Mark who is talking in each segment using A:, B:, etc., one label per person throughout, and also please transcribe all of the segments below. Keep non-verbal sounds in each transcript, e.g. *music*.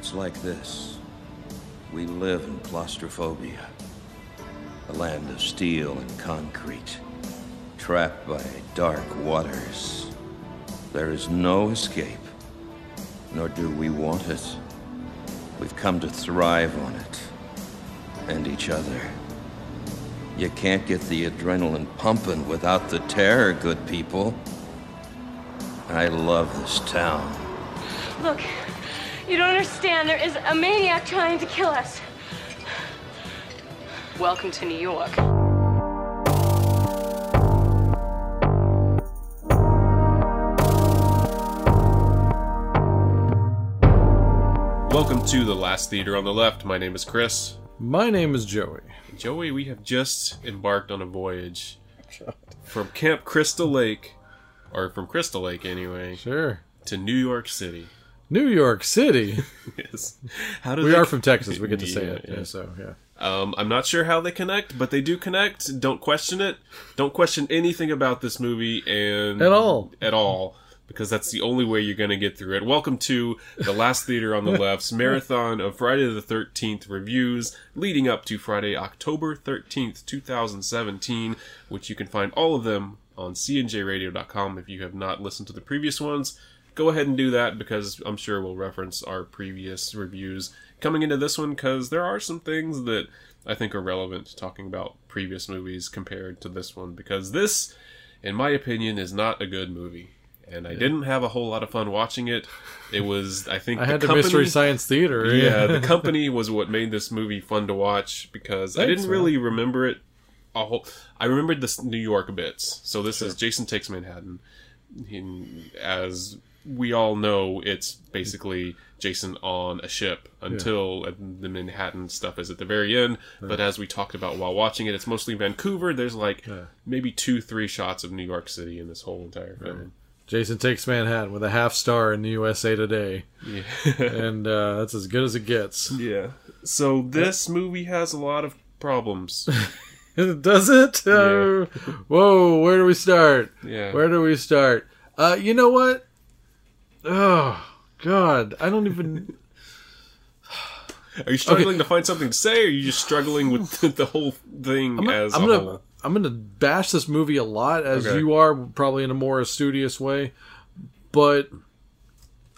A: It's like this. We live in claustrophobia. A land of steel and concrete. Trapped by dark waters. There is no escape. Nor do we want it. We've come to thrive on it. And each other. You can't get the adrenaline pumping without the terror, good people. I love this town.
B: Look, you don't understand. There is a maniac trying to kill us. Welcome to New York.
C: Welcome to the Last Theater on the Left. My name is Chris.
D: My name is Joey.
C: Joey, we have just embarked on a voyage from Camp Crystal Lake, or from Crystal Lake anyway,
D: Sure.
C: to New York City.
D: New York City. *laughs*
C: Yes. How do
D: We
C: they-
D: are from Texas. We get to say
C: Yeah,
D: it.
C: yeah.
D: Yeah, so yeah.
C: Um, I'm not sure how they connect, but they do connect. Don't question it. Don't question anything about this movie and
D: At all.
C: At all. Because that's the only way you're going to get through it. Welcome to the Last Theater on the *laughs* Left's marathon of Friday the 13th reviews leading up to Friday, October 13th, 2017, which you can find all of them on cnjradio.com. If you have not listened to the previous ones, go ahead and do that because I'm sure we'll reference our previous reviews coming into this one because there are some things that I think are relevant to talking about previous movies compared to this one because this, in my opinion, is not a good movie. And I didn't have a whole lot of fun watching it. It was, I think,
D: I had the Mystery Science Theater. Eh?
C: yeah, the *laughs* company was what made this movie fun to watch because I didn't really remember it a whole. I remembered the New York bits. So this is Jason Takes Manhattan. He- as we all know, it's basically Jason on a ship until the Manhattan stuff is at the very end. But as we talked about while watching it, it's mostly Vancouver. There's like maybe two, three shots of New York City in this whole entire film.
D: Jason Takes Manhattan with a half star in the USA Today.
C: Yeah. *laughs*
D: And uh, that's as good as it gets.
C: yeah. So this movie has a lot of problems. *laughs*
D: Does it? Uh, *laughs* whoa, where do we start?
C: Yeah.
D: Where do we start? Uh, you know what? Oh, God. I don't even. *laughs*
C: Are you struggling to find something to say, or are you just struggling with *laughs* the whole thing
D: I'm,
C: as
D: I'm
C: a
D: gonna
C: whole?
D: I'm gonna bash this movie a lot as
C: Okay.
D: you are probably in a more studious way, but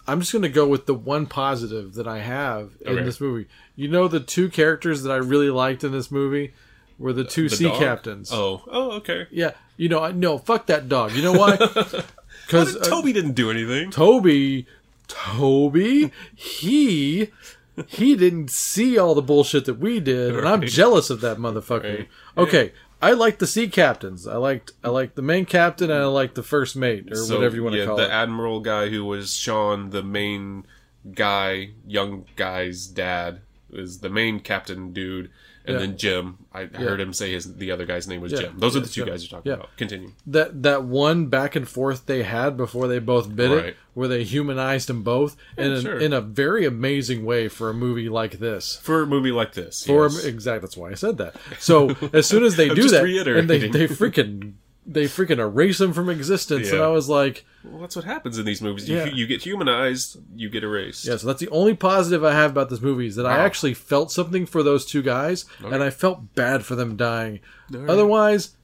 D: I'm just gonna go with the one positive that I have in
C: Okay.
D: this movie. You know, the two characters that I really liked in this movie were the two
C: The
D: sea
C: dog?
D: captains.
C: Oh, oh, okay.
D: Yeah, you know, I no fuck that dog. You know why? *laughs* Because uh,
C: Toby didn't do anything.
D: Toby, Toby, he he didn't see all the bullshit that we did, and I'm jealous of that motherfucker.
C: Right.
D: Okay, I like the sea captains. I liked I liked the main captain, and I liked the first mate or
C: So,
D: whatever you want
C: yeah,
D: to call
C: the
D: it.
C: The admiral guy who was Sean, the main guy, young guy's dad, is the main captain dude, and
D: Yeah.
C: then Jim. I heard him say his the other guy's name was
D: Yeah.
C: Jim. Those are the two guys you're talking
D: Yeah.
C: about. Continue.
D: that that one back and forth they had before they both bit
C: Right.
D: it, where they humanized them both in,
C: sure.
D: an, in a very amazing way for a movie like this.
C: For a movie like this,
D: For
C: yes.
D: exactly, that's why I said that. So as soon as they *laughs* do that, and they they freaking they freaking erase them from existence, and I was like,
C: well, that's what happens in these movies. You,
D: Yeah.
C: you get humanized, you get erased.
D: yeah. So that's the only positive I have about this movie is that I actually felt something for those two guys, and I felt bad for them dying. Otherwise,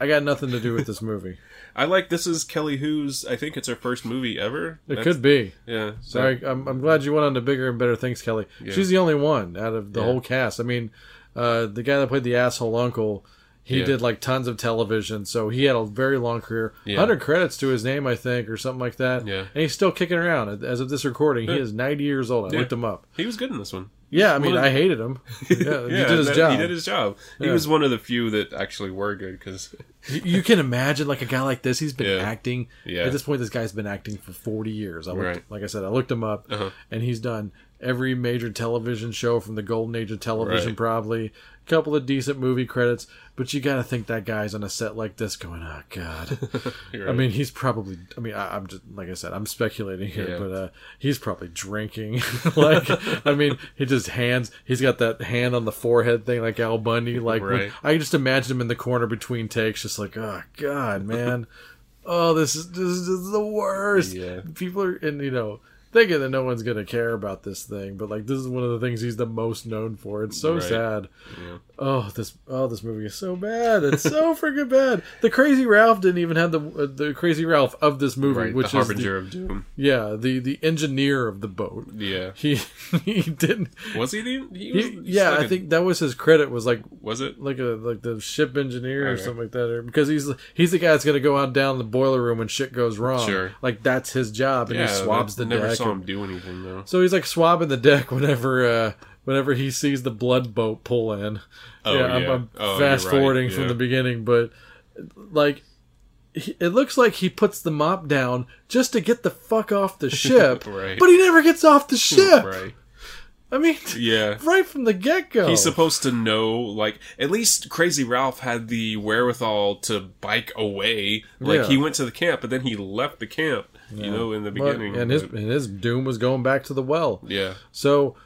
D: I got nothing to do with this movie. *laughs*
C: I like this is Kelly Hu's. I think it's her first movie ever.
D: It
C: That's-
D: could be.
C: Yeah.
D: Sorry, I'm, I'm glad you went on to bigger and better things, Kelly. She's the only one out of the
C: Yeah.
D: whole cast. I mean, uh, the guy that played the asshole uncle, he
C: Yeah.
D: did like tons of television, so he had a very long career.
C: Yeah.
D: 100 credits to his name, I think, or something like that.
C: Yeah.
D: And he's still kicking around. As of this recording, he is 90 years old. I
C: Yeah.
D: looked him up.
C: He was good in this one.
D: Yeah, I mean, I hated him. *laughs* Yeah, he did his
C: that-
D: job.
C: He did his job. He
D: Yeah.
C: was one of the few that actually were good because
D: You- you can imagine like a guy like this. He's been
C: Yeah.
D: acting.
C: Yeah.
D: At this point, this guy's been acting for forty years. I looked,
C: Right.
D: like I said, I looked him up,
C: Uh-huh.
D: and he's done every major television show from the golden age of television,
C: Right.
D: probably. Couple of decent movie credits, but you got to think that guy's on a set like this, going, "Oh God." *laughs*
C: You're
D: I mean, he's probably. I mean, I, I'm just like I said, I'm speculating here,
C: Yeah.
D: but uh, he's probably drinking. *laughs* like, I mean, he just hands. He's got that hand on the forehead thing, like Al Bundy. *laughs* Like, when-
C: Right.
D: I just imagine him in the corner between takes, just like, oh God, man, oh this is this is the worst.
C: Yeah.
D: People are, and you know, thinking that no one's gonna care about this thing, but like this is one of the things he's the most known for. It's so
C: Right.
D: sad.
C: Yeah.
D: Oh, this oh this movie is so bad. It's so *laughs* freaking bad. The Crazy Ralph didn't even have the uh, the Crazy Ralph of this movie,
C: Right.
D: which
C: the
D: is
C: harbinger of doom.
D: yeah the the engineer of the boat.
C: Yeah. *laughs*
D: He he didn't.
C: Was he the? He was
D: He, yeah,
C: like
D: I
C: a-
D: think that was his credit. Was like
C: Was it?
D: like a like the ship engineer or something like that, or because he's he's the guy that's gonna go out down the boiler room when shit goes wrong.
C: Sure.
D: like that's his job, and
C: Yeah.
D: he swabs the deck.
C: Saw him do anything though.
D: so he's like swabbing the deck whenever uh whenever he sees the blood boat pull in.
C: Oh,
D: yeah, I'm. I'm
C: Oh,
D: fast
C: right,
D: forwarding from the beginning, but like. he- It looks like he puts the mop down just to get the fuck off the *laughs* ship,
C: Right.
D: but he never gets off the *laughs* ship.
C: Right.
D: I mean,
C: Yeah. *laughs*
D: right from the get go.
C: He's supposed to know, like, at least Crazy Ralph had the wherewithal to bike away. Like,
D: Yeah.
C: he went to the camp, but then he left the camp, you know, in the
D: But-
C: beginning.
D: and his
C: But-
D: and his doom was going back to the well.
C: yeah.
D: So,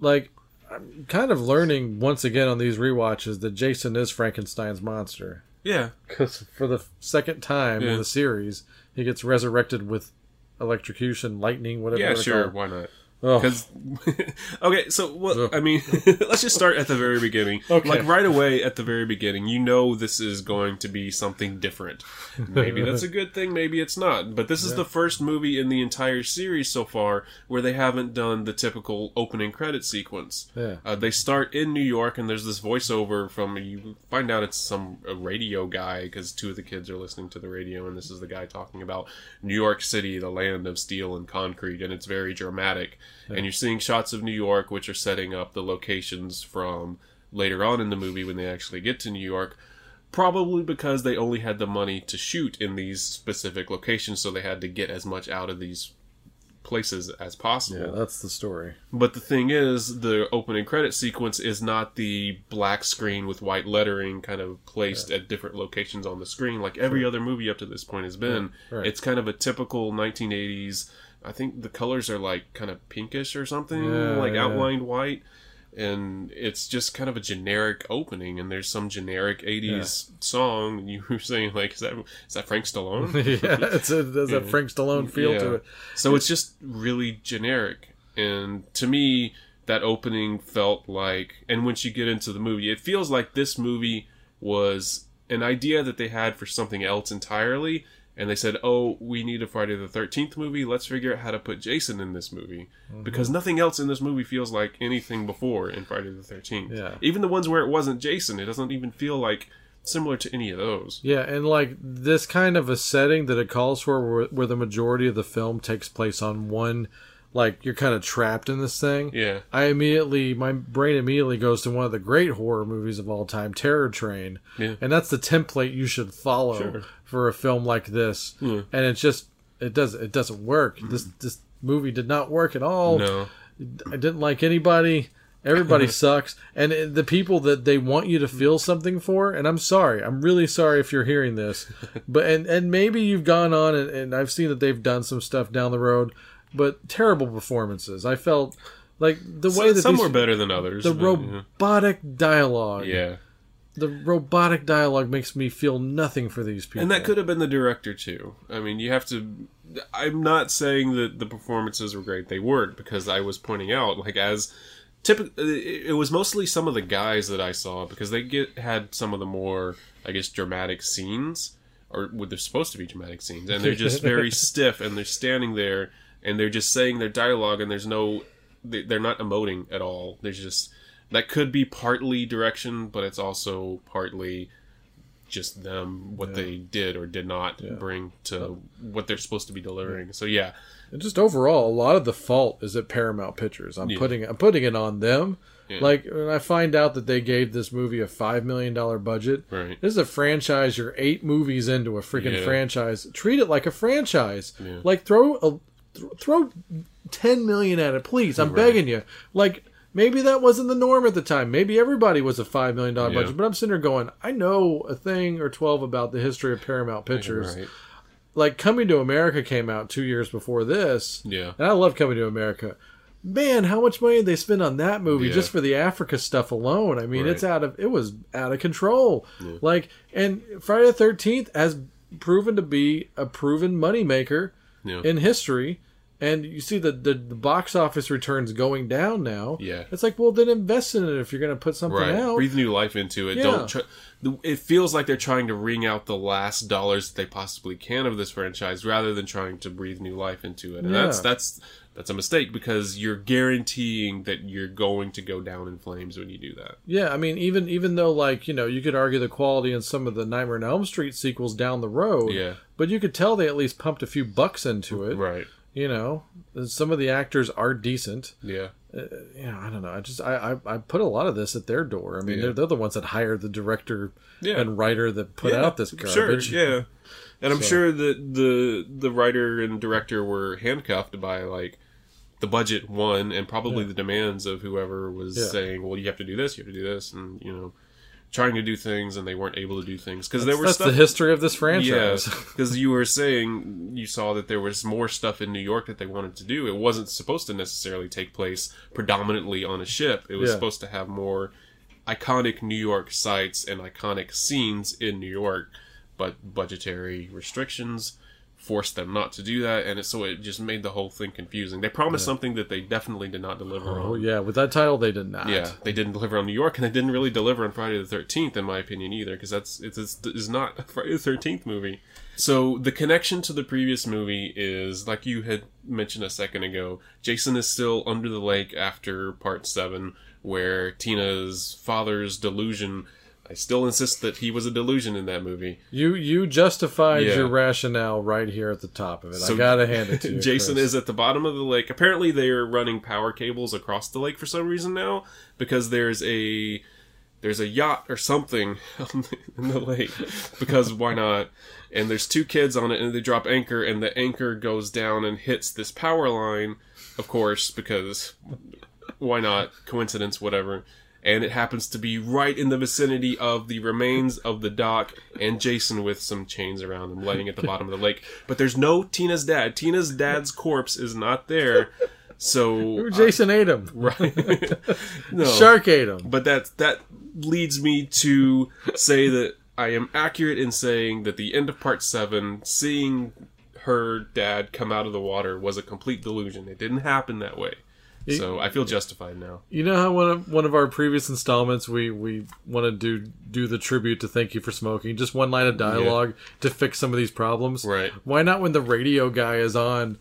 D: like, I'm kind of learning once again on these rewatches that Jason is Frankenstein's monster.
C: Yeah.
D: Because for the second time
C: Yeah.
D: in the series, he gets resurrected with electrocution, lightning, whatever.
C: Yeah, sure.
D: called.
C: Why not?
D: Oh,
C: Because, *laughs* okay, so well,
D: Ugh.
C: I mean, *laughs* let's just start at the very beginning.
D: Okay.
C: Like right away at the very beginning, you know this is going to be something different. Maybe that's a *laughs* good thing, maybe it's not. But this is the first movie in the entire series so far where they haven't done the typical opening credit sequence.
D: Yeah.
C: Uh, they start in New York, and there's this voiceover from you find out it's some a radio guy because two of the kids are listening to the radio, and this is the guy talking about New York City, the land of steel and concrete, and it's very dramatic. And you're seeing shots of New York, which are setting up the locations from later on in the movie when they actually get to New York. Probably because they only had the money to shoot in these specific locations, so they had to get as much out of these places as possible.
D: yeah, that's the story.
C: But the thing is, the opening credit sequence is not the black screen with white lettering kind of placed at different locations on the screen like every other movie up to this point has been.
D: Yeah, right.
C: It's kind of a typical 1980s. I think the colors are like kind of pinkish or something,
D: Yeah,
C: like
D: yeah.
C: outlined white. And it's just kind of a generic opening, and there's some generic '80s song. And you *laughs* were saying, like, is that is that Frank Stallone? *laughs*
D: yeah, it's a, *laughs* there's a Frank Stallone feel to it.
C: So it's just really generic. And to me, that opening felt like, and once you get into the movie, it feels like this movie was an idea that they had for something else entirely. And they said, oh, we need a Friday the 13th movie. Let's figure out how to put Jason in this movie.
D: Mm-hmm.
C: Because nothing else in this movie feels like anything before in Friday the 13th.
D: Yeah.
C: Even the ones where it wasn't Jason, it doesn't even feel like similar to any of those.
D: Yeah, and like this kind of a setting that it calls for, where, where the majority of the film takes place on one, like you're kind of trapped in this thing.
C: Yeah.
D: I immediately, my brain immediately goes to one of the great horror movies of all time, Terror Train,
C: Yeah.
D: and that's the template you should follow
C: Sure.
D: For a film like this.
C: Yeah.
D: And it's just, it does, it doesn't work. This this movie did not work at all.
C: No.
D: I didn't like anybody. Everybody *laughs* sucks, and it- the people that they want you to feel something for. And I'm sorry, I'm really sorry if you're hearing this, *laughs* but and and maybe you've gone on and, and I've seen that they've done some stuff down the road, but terrible performances. I felt like the way that
C: some
D: these,
C: were better than others.
D: the
C: but, yeah.
D: robotic dialogue,
C: yeah.
D: The robotic dialogue makes me feel nothing for these people.
C: And that could have been the director too. I mean, you have to. I'm not saying that the performances were great; they weren't because I was pointing out, like as typically, it was mostly some of the guys that I saw because they get had some of the more, I guess, dramatic scenes, or well, they're supposed to be dramatic scenes, and they're just very *laughs* stiff, and they're standing there, and they're just saying their dialogue, and there's no, they're not emoting at all. There's just that could be partly direction, but it's also partly just them what they did or did not bring to what they're supposed to be delivering. So yeah,
D: And just overall, a lot of the fault is at Paramount Pictures. I'm
C: Yeah.
D: putting I'm putting it on them.
C: Yeah.
D: Like when I find out that they gave this movie a five million dollar budget,
C: Right.
D: this is a franchise. You're eight movies into a freaking
C: Yeah.
D: franchise. Treat it like a franchise.
C: Yeah.
D: Like throw a th- throw ten million at it, please. I'm begging you. Like maybe that wasn't the norm at the time. Maybe everybody was a five million dollar
C: Yeah.
D: budget. But I'm sitting there going, I know a thing or twelve about the history of Paramount Pictures
C: right.
D: like Coming to America came out two years before this.
C: Yeah.
D: And I love Coming to America. Man, how much money did they spend on that movie
C: Yeah.
D: just for the Africa stuff alone? I mean,
C: Right.
D: it's out of it was out of control. Like, and Friday the Thirteenth has proven to be a proven moneymaker
C: Yeah.
D: in history. And you see the, the the box office returns going down now.
C: Yeah.
D: it's like well then invest in it if you're going to put something
C: right.
D: out.
C: Breathe new life into it.
D: Yeah.
C: Don't. Try, it feels like they're trying to wring out the last dollars that they possibly can of this franchise, rather than trying to breathe new life into it. And
D: Yeah.
C: that's that's that's a mistake because you're guaranteeing that you're going to go down in flames when you do that.
D: Yeah, I mean, even even though like you know you could argue the quality in some of the Nightmare on Elm Street sequels down the road,
C: Yeah.
D: but you could tell they at least pumped a few bucks into it.
C: Right.
D: You know, some of the actors are decent.
C: Yeah.
D: Uh, yeah, I don't know. I just I I, I put a lot of this at their door. I mean,
C: Yeah.
D: they're they're the ones that hired the director
C: Yeah.
D: and writer that put
C: Yeah,
D: out this garbage.
C: Sure, yeah. And I'm
D: So-
C: sure that the the writer and director were handcuffed by like the budget one and probably the demands of whoever was saying, "Well, you have to do this, you have to do this," and you know, trying to do things and they weren't able to do things because there was
D: That's
C: stuff.
D: the history of this
C: yeah, *laughs*
D: franchise.
C: because you were saying you saw that there was more stuff in New York that they wanted to do. It wasn't supposed to necessarily take place predominantly on a ship. It was
D: Yeah.
C: supposed to have more iconic New York sites and iconic scenes in New York, but budgetary restrictions forced them not to do that, and it, so it just made the whole thing confusing. They promised something that they definitely did not deliver
D: oh
C: on.
D: yeah, with that title they did not.
C: Yeah, they didn't deliver on New York, and they didn't really deliver on Friday the Thirteenth, in my opinion, either, because that's it's, it's, it's not a Friday the Thirteenth movie. So the connection to the previous movie is, like you had mentioned a second ago, Jason is still under the lake after Part Seven, where Tina's father's delusion. I still insist that he was a delusion in that movie.
D: You you justified
C: Yeah.
D: your rationale right here at the top of it. I gotta hand it to you. *laughs*
C: Jason
D: Chris.
C: is at the bottom of the lake. Apparently, they are running power cables across the lake for some reason now because there's a there's a yacht or something *laughs* in the lake because why not? And there's two kids on it, and they drop anchor, and the anchor goes down and hits this power line, of course, because why not? Coincidence, whatever. And it happens to be right in the vicinity of the remains of the dock and Jason with some chains around him laying at the bottom of the lake. But there's no Tina's dad. Tina's dad's corpse is not there. So
D: Jason ate him.
C: right. *laughs* no.
D: Shark ate him.
C: But that that leads me to say that I am accurate in saying that the end of part seven, seeing her dad come out of the water, was a complete delusion. It didn't happen that way. So I feel justified now.
D: You know how one of one of our previous installments we we want to do do the tribute to thank you for smoking, just one line of dialogue to fix some of these problems.
C: Right.
D: Why not when the radio guy is on,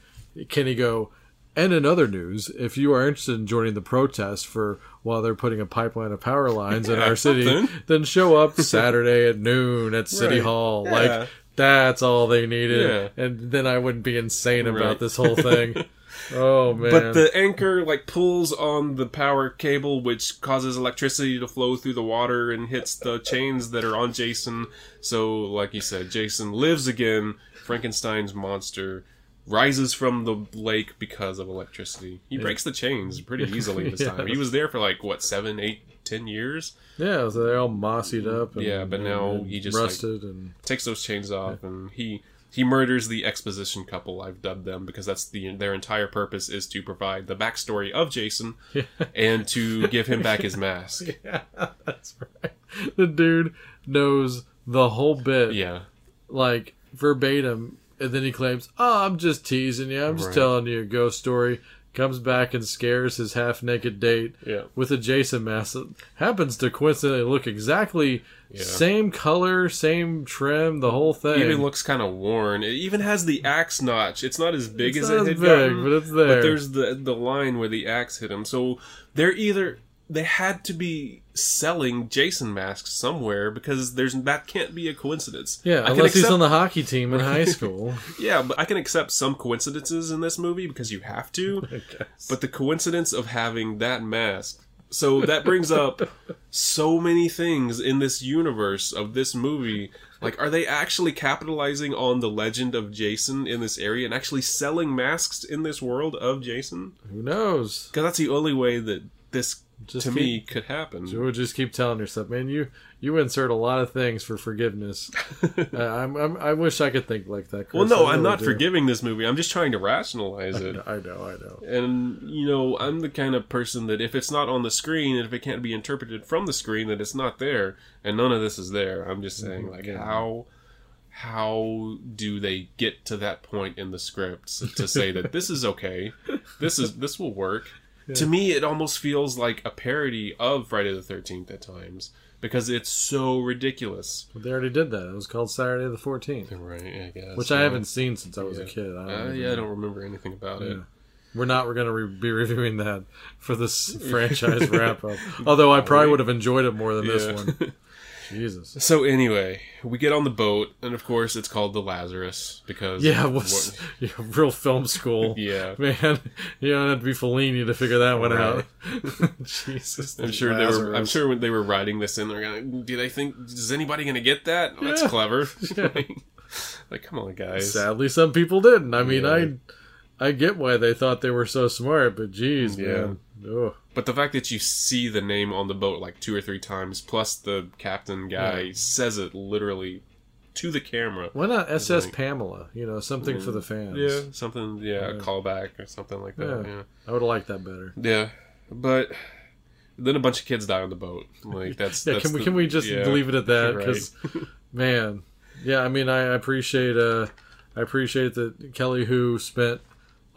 D: can he go? And in other news, if you are interested in joining the protest for while they're putting a pipeline of power lines in our *laughs* city,
C: something.
D: then show up *laughs* Saturday at noon at City
C: Right.
D: Hall.
C: Yeah.
D: Like that's all they needed,
C: Yeah.
D: and then I wouldn't be insane about this whole thing. *laughs* oh man!
C: But the anchor like pulls on the power cable, which causes electricity to flow through the water and hits the chains that are on Jason. So, like you said, Jason lives again. Frankenstein's monster rises from the lake because of electricity. He breaks the chains pretty *laughs* easily this time. He was there for like what seven, eight, ten years.
D: Yeah, so they're all mossied up. And,
C: Yeah, but now he just, like-
D: rusted and
C: Takes those chains off and he. He murders the exposition couple. I've dubbed them because that's the their entire purpose is to provide the backstory of Jason *laughs* and to give him back his mask. *laughs*
D: yeah, that's right. The dude knows the whole bit,
C: Yeah,
D: like verbatim, and then he claims, "Oh, I'm just teasing you. I'm just
C: Right.
D: telling you a ghost story." Comes back and scares his half-naked date
C: yeah,
D: with a Jason mask. that Happens to coincidentally look exactly
C: Yeah.
D: same color, same trim, the whole thing.
C: even looks kind of worn. It even has the axe notch. It's not as big
D: It's
C: as
D: not
C: it
D: as
C: had
D: big,
C: gotten,
D: but it's there.
C: But there's the the line where the axe hit him. So they're either they had to be selling Jason masks somewhere because there's that can't be a coincidence.
D: yeah,
C: I
D: unless he's on the hockey team in high *laughs* school.
C: Yeah, but I can accept some coincidences in this movie because you have to. *laughs* But the coincidence of having that mask. So that brings up so many things in this universe of this movie. Like, are they actually capitalizing on the legend of Jason in this area and actually selling masks in this world of Jason?
D: Who knows?
C: Because that's the only way that this,
D: Just
C: to
D: keep-
C: me, could happen.
D: You would just keep telling yourself, man, you you insert a lot of things for forgiveness. *laughs* uh, I'm, I'm, I wish I could think like that.
C: well, no,
D: I
C: I'm not
D: do.
C: forgiving this movie. I'm just trying to rationalize it.
D: I know, I know.
C: And you know, I'm the kind of person that if it's not on the screen and if it can't be interpreted from the screen, that it's not there. And none of this is there. I'm just saying, like,
D: Yeah.
C: how how do they get to that point in the scripts to say that this is okay, this is this will work? To me, it almost feels like a parody of Friday the Thirteenth at times because it's so ridiculous.
D: But they already did that. It was called Saturday the 14th,
C: Right, I guess.
D: which I haven't seen since I was
C: Yeah.
D: a kid. I don't
C: Uh, yeah, I don't remember anything about it.
D: We're not. We're going to re- be reviewing that for this *laughs* franchise wrap up. Although I probably would have enjoyed it more than
C: Yeah.
D: this one. *laughs* Jesus.
C: So anyway, we get on the boat, and of course, it's called the Lazarus because
D: Yeah, it was *laughs* yeah, real film school. *laughs*
C: Yeah.
D: man, you don't have to be Fellini to figure that one out. *laughs* Jesus,
C: I'm sure they were. I'm sure when they were writing this in, they're gonna. Do they think is anybody gonna get that? Oh, that's
D: Yeah.
C: clever. like, come on, guys.
D: Sadly, some people didn't. I mean,
C: Yeah.
D: I I get why they thought they were so smart, but geez,
C: Yeah.
D: man. Ugh.
C: But the fact that you see the name on the boat like two or three times, plus the captain guy
D: Yeah.
C: says it literally to the camera.
D: Why not SS
C: Like-
D: Pamela? You know, something for the fans.
C: Yeah, something. Yeah, a callback or something like that.
D: Yeah.
C: Yeah.
D: I would have liked that better.
C: Yeah, but then a bunch of kids die on the boat. Like that's *laughs*
D: Yeah,
C: that's
D: can we
C: the-
D: can we just
C: yeah.
D: leave it at that?
C: Right.
D: Because, *laughs* man, yeah, I mean, I appreciate uh, I appreciate that Kelly Hu spent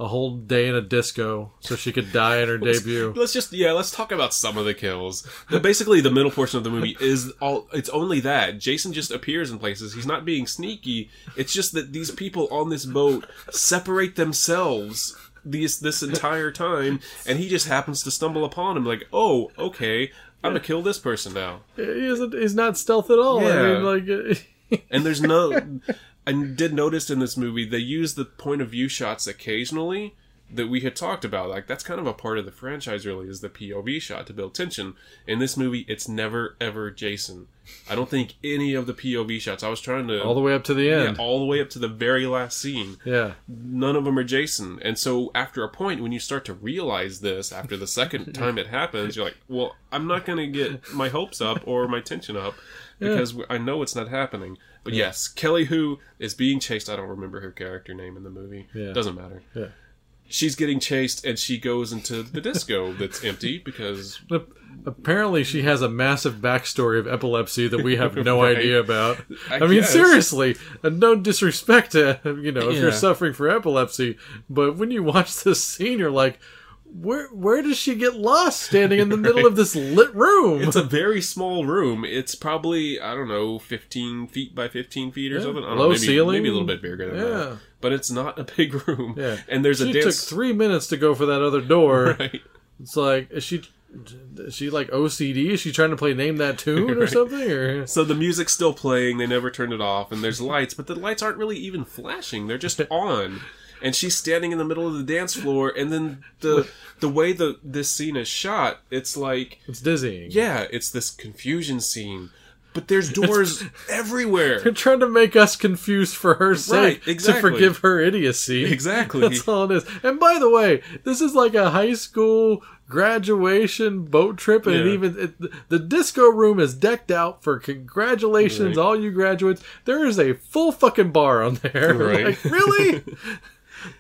D: a whole day in a disco so she could die in her debut.
C: Let's just yeah, let's talk about some of the kills. The, basically, the middle portion of the movie is all. It's only that Jason just appears in places. He's not being sneaky. It's just that these people on this boat separate themselves these this entire time, and he just happens to stumble upon him. Like, oh, okay, I'm gonna kill this person now.
D: He isn't. He's not stealth at all. I mean, like, *laughs*
C: And there's no. I did notice in this movie they use the point of view shots occasionally that we had talked about. Like that's kind of a part of the franchise, really, is the POV shot to build tension. In this movie, it's never ever Jason. I don't think any of the POV shots. I was trying to
D: all the way up to the
C: yeah,
D: end.
C: all the way up to the very last scene.
D: Yeah,
C: None of them are Jason. And so after a point, when you start to realize this, after the second *laughs* time it happens, you're like, well, I'm not going to get my hopes up or my tension up because I know it's not happening. But yes, Kelly Hu is being chased. I don't remember her character name in the movie.
D: Yeah.
C: Doesn't matter.
D: yeah.
C: She's getting chased and she goes into the disco that's empty because *laughs*
D: apparently, she has a massive backstory of epilepsy that we have no *laughs*
C: Right.
D: idea about.
C: I
D: I, mean,
C: guess.
D: seriously, and no disrespect to you know if
C: Yeah.
D: you're suffering for epilepsy, but when you watch this scene, you're like, where where does she get lost standing in the middle of this lit room?
C: it's a very small room. It's probably I don't know, fifteen feet by fifteen feet or
D: Yeah.
C: something. I don't
D: Low
C: know, maybe,
D: ceiling.
C: maybe a little bit bigger than
D: Yeah.
C: that. But it's not a big *laughs* room.
D: Yeah.
C: and there's a
D: she
C: dance.
D: took three minutes to go for that other door. *laughs*
C: right.
D: It's like is she is she like OCD? Is she trying to play name that tune or *laughs*
C: Right.
D: something? Or
C: So the music's still playing. They never turned it off, and there's lights, but the lights aren't really even flashing. They're just on. And she's standing in the middle of the dance floor, and then the the way the this scene is shot, it's like
D: it's dizzying.
C: yeah, it's this confusion scene. But there's doors *laughs* everywhere.
D: They're trying to make us confused for her sake
C: exactly.
D: to forgive her idiocy.
C: Exactly. *laughs*
D: That's all it is. And by the way, this is like a high school graduation boat trip, and it even it, the disco room is decked out for congratulations,
C: Right.
D: all you graduates. There is a full fucking bar on there. *laughs*
C: Right.
D: like really,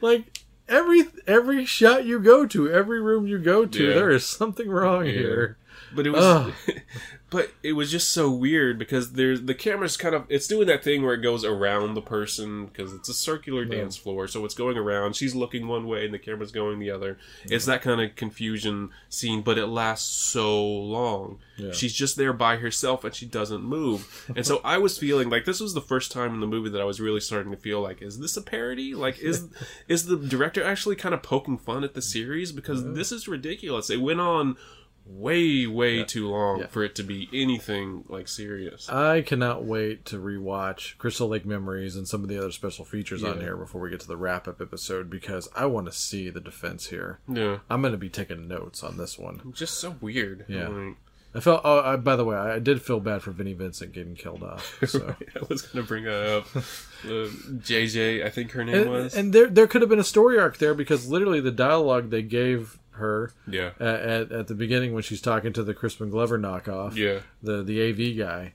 D: like. Every every shot you go to, every room you go to,
C: Yeah.
D: there is something wrong here.
C: But it was, *laughs* but it was just so weird because there's the camera's kind of it's doing that thing where it goes around the person because it's a circular dance floor, so it's going around. She's looking one way and the camera's going the other. It's that kind of confusion scene, but it lasts so long.
D: Yeah.
C: She's just there by herself and she doesn't move. *laughs* And so I was feeling like this was the first time in the movie that I was really starting to feel like, is this a parody? Like, is *laughs* is the director actually kind of poking fun at the series because this is ridiculous? It went on way way too long
D: Yeah.
C: for it to be anything like serious.
D: I cannot wait to rewatch Crystal Lake Memories and some of the other special features on here before we get to the wrap up episode because I want to see the defense here.
C: yeah,
D: I'm going to be taking notes on this one.
C: just so weird.
D: Yeah.
C: Like,
D: I felt. Oh, I, by the way, I did feel bad for Vinnie Vincent getting killed off. *laughs* So.
C: I was gonna bring that up. *laughs* Uh, JJ, I think her name
D: and,
C: was.
D: and there, there could have been a story arc there because literally the dialogue they gave her
C: yeah,
D: at, at, at the beginning when she's talking to the Crispin Glover knockoff,
C: yeah,
D: the the AV guy,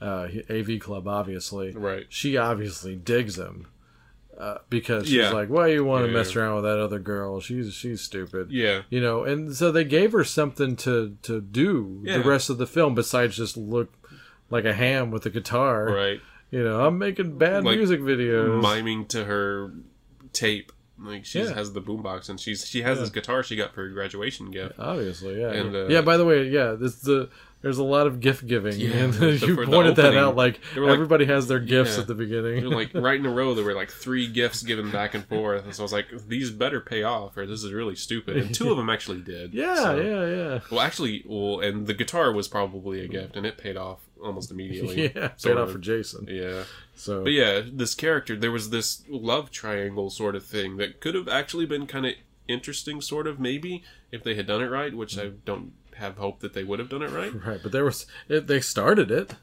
D: uh, AV Club, obviously.
C: right.
D: she obviously digs him uh, because she's
C: Yeah.
D: like, "Why you want to
C: Yeah.
D: mess around with that other girl? She's she's stupid."
C: Yeah,
D: You know, and so they gave her something to to do
C: Yeah.
D: the rest of the film besides just look like a ham with a guitar.
C: right.
D: You know, I'm making bad
C: Like,
D: music videos.
C: miming to her tape. Like she
D: Yeah.
C: has the boombox, and she's she has this guitar she got for her graduation gift.
D: Obviously, yeah.
C: And, uh,
D: yeah. By the way, yeah, this the there's a lot of gift giving,
C: Yeah,
D: and *laughs* you pointed that out. Like,
C: like-
D: everybody has their gifts
C: Yeah.
D: at the beginning.
C: Like right in a row. There were like three *laughs* gifts given back and forth, and so I was like, "These better pay off, or this is really stupid." And two of them actually did. *laughs*
D: yeah,
C: so-
D: yeah, yeah.
C: Well, actually, well, and the guitar was probably a gift, and it paid off almost immediately.
D: Yeah, paid off for Jason.
C: Yeah,
D: So
C: but yeah, this character, there was this love triangle sort of thing that could have actually been kind of interesting, sort of maybe if they had done it right, which I don't have hope that they would have done it right. *laughs*
D: right, but there was it, they started it.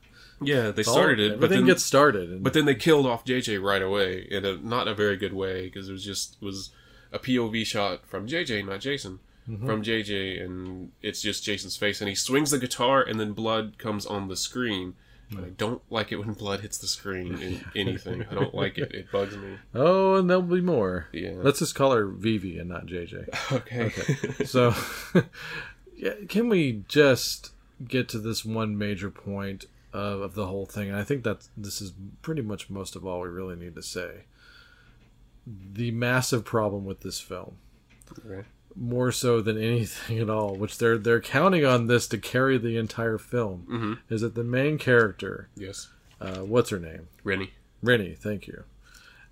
C: Yeah, they
D: All-
C: started it, but then
D: gets started. And,
C: But then they killed off JJ right away in a not a very good way because it was just it was a POV shot from JJ, not Jason,
D: Mm-hmm.
C: from JJ, and it's just Jason's face, and he swings the guitar, and then blood comes on the screen. I don't like it when blood hits the screen in *laughs* anything. I don't like it. It bugs me.
D: oh, and there'll be more.
C: Yeah.
D: Let's just call her Vivi and not JJ. *laughs*
C: Okay.
D: Okay. So, can we just get to this one major point of, of the whole thing? And I think that this is pretty much most of all we really need to say. The massive problem with this film,
C: Okay.
D: more so than anything at all, which they're they're counting on this to carry the entire film,
C: Mhm.
D: is that the main character,
C: Yes.
D: uh, what's her name?
C: Rennie.
D: Rennie, thank you.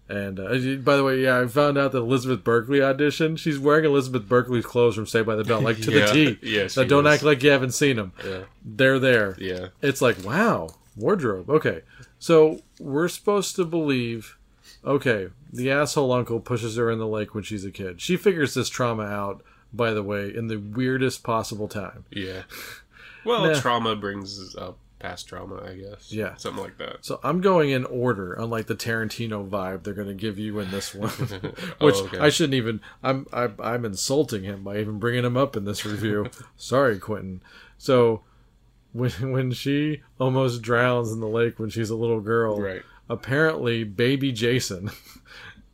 D: And uh, by the way, yeah, I found out that Elizabeth Berkley auditioned. She's wearing Elizabeth Berkley's clothes from Saved by the Bell, like to *laughs*
C: Yeah.
D: the T. *laughs*
C: Yeah,
D: So don't act like you haven't seen them.
C: Yeah.
D: They're there.
C: Yeah.
D: It's like, wow, wardrobe. Okay. So we're supposed to believe, okay, the asshole uncle pushes her in the lake when she's a kid. She figures this trauma out, by the way, in the weirdest possible time.
C: Yeah. Well,
D: Nah.
C: trauma brings up past trauma, I guess.
D: Yeah.
C: Something like that.
D: So I'm going in order, unlike the Tarantino vibe they're going to give you in this one, *laughs* *laughs* which
C: okay.
D: I shouldn't even. I'm I, I'm insulting him by even bringing him up in this review. *laughs* Sorry, Quentin. So when when she almost drowns in the lake when she's a little girl,
C: Right.
D: apparently baby Jason